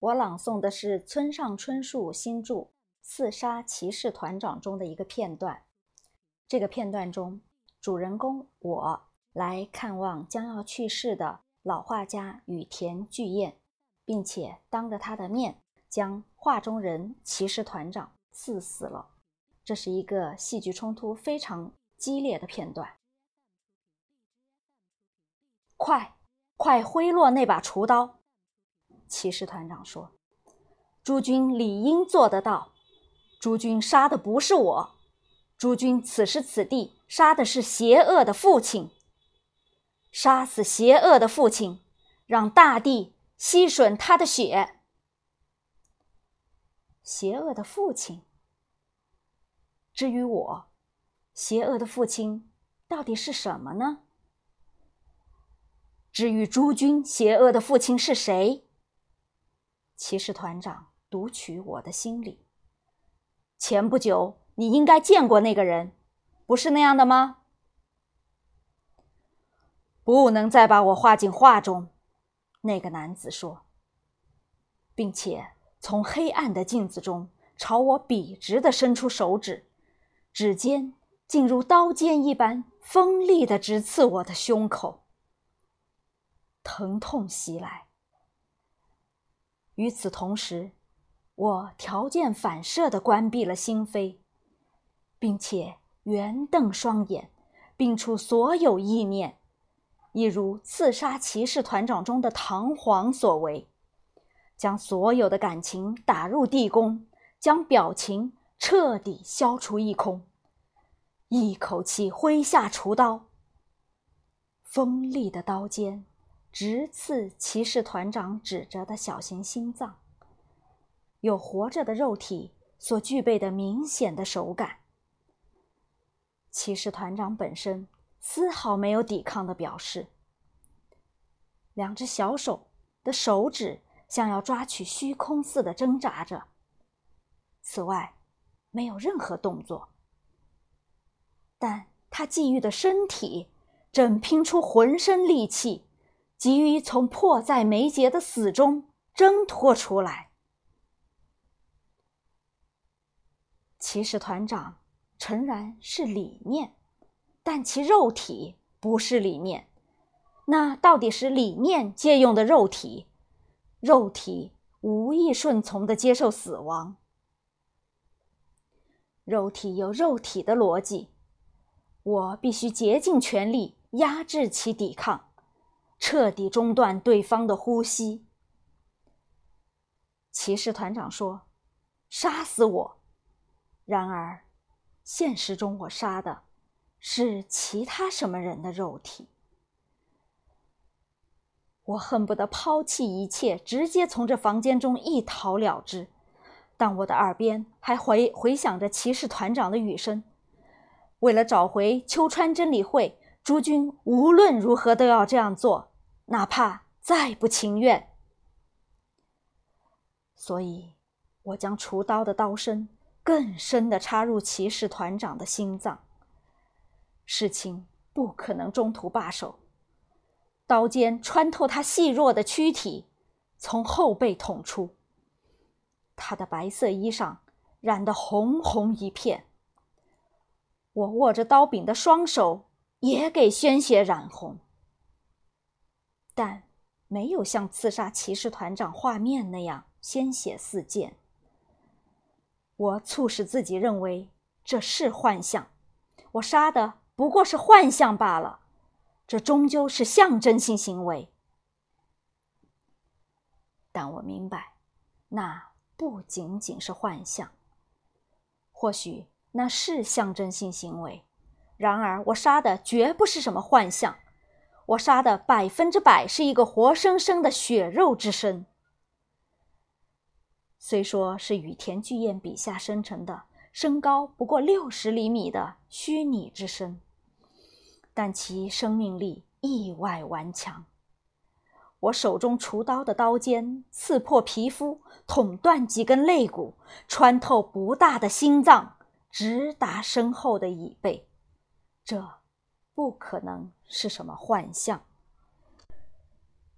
我朗诵的是村上春树新著《刺杀骑士团长》中的一个片段。这个片段中，主人公我来看望将要去世的老画家羽田巨彦，并且当着他的面将画中人骑士团长刺死了。这是一个戏剧冲突非常激烈的片段。快，快挥落那把锄刀！骑士团长说：“诸君理应做得到。诸君杀的不是我，诸君此时此地杀的是邪恶的父亲。杀死邪恶的父亲，让大地吸吮他的血。邪恶的父亲。至于我，邪恶的父亲到底是什么呢？至于诸君，邪恶的父亲是谁？”骑士团长读取我的心理。前不久，你应该见过那个人，不是那样的吗？不能再把我画进画中，那个男子说，并且从黑暗的镜子中朝我笔直的伸出手指，指尖竟如刀尖一般锋利的直刺我的胸口，疼痛袭来。与此同时，我条件反射地关闭了心扉，并且圆瞪双眼，摒除所有意念，一如刺杀骑士团长中的唐璜所为，将所有的感情打入地宫，将表情彻底消除一空，一口气挥下锄刀，锋利的刀尖。直刺骑士团长指着的小型心脏，有活着的肉体所具备的明显的手感。骑士团长本身丝毫没有抵抗的表示，两只小手的手指像要抓取虚空似的挣扎着。此外，没有任何动作，但他觊觎的身体正拼出浑身力气。急于从迫在眉睫的死中挣脱出来。骑士团长诚然是理念，但其肉体不是理念。那到底是理念借用的肉体？肉体无意顺从的接受死亡。肉体有肉体的逻辑，我必须竭尽全力压制其抵抗。彻底中断对方的呼吸。骑士团长说：“杀死我。”然而，现实中我杀的是其他什么人的肉体。我恨不得抛弃一切，直接从这房间中一逃了之。但我的耳边还回回响着骑士团长的语声：“为了找回秋川真理会，诸君无论如何都要这样做。”哪怕再不情愿，所以我将厨刀的刀身更深的插入骑士团长的心脏。事情不可能中途罢手，刀尖穿透他细弱的躯体，从后背捅出。他的白色衣裳染得红红一片，我握着刀柄的双手也给鲜血染红。但没有像刺杀骑士团长画面那样鲜血四溅。我促使自己认为这是幻象，我杀的不过是幻象罢了，这终究是象征性行为。但我明白，那不仅仅是幻象。或许那是象征性行为，然而我杀的绝不是什么幻象。我杀的百分之百是一个活生生的血肉之身。虽说是羽田巨彦笔下生成的，身高不过六十厘米的虚拟之身，但其生命力意外顽强。我手中锄刀的刀尖刺破皮肤，捅断几根肋骨，穿透不大的心脏，直达身后的椅背。这。不可能是什么幻象。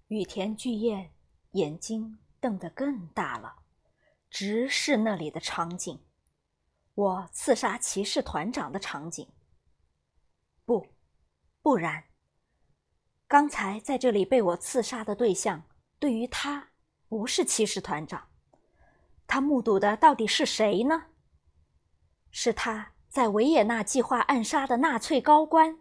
羽田巨彦眼睛瞪得更大了，直视那里的场景，我刺杀骑士团长的场景。不，不然，刚才在这里被我刺杀的对象，对于他不是骑士团长，他目睹的到底是谁呢？是他在维也纳计划暗杀的纳粹高官，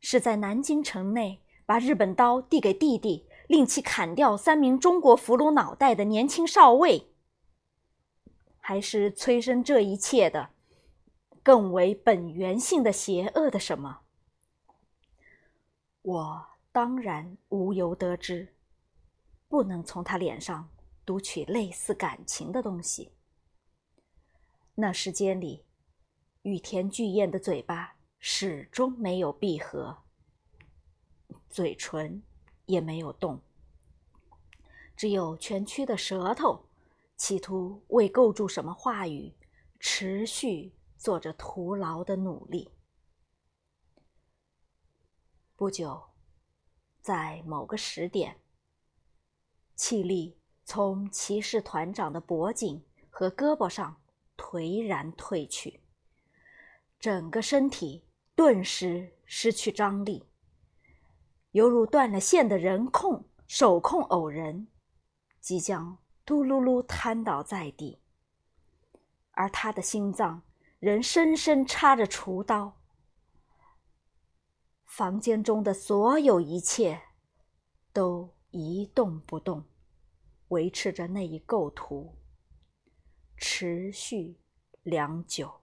是在南京城内把日本刀递给弟弟，令其砍掉三名中国俘虏脑袋的年轻少尉，还是催生这一切的？更为本源性的邪恶的什么？我当然无由得知，不能从他脸上读取类似感情的东西。那时间里，羽田巨彦的嘴巴始终没有闭合，嘴唇也没有动，只有蜷曲的舌头，企图为构筑什么话语持续。做着徒劳的努力。不久，在某个时点，气力从骑士团长的脖颈和胳膊上颓然退去，整个身体顿时失去张力，犹如断了线的人控手控偶人，即将嘟噜噜瘫倒在地，而他的心脏。仍深深插着厨刀，房间中的所有一切都一动不动，维持着那一构图，持续良久。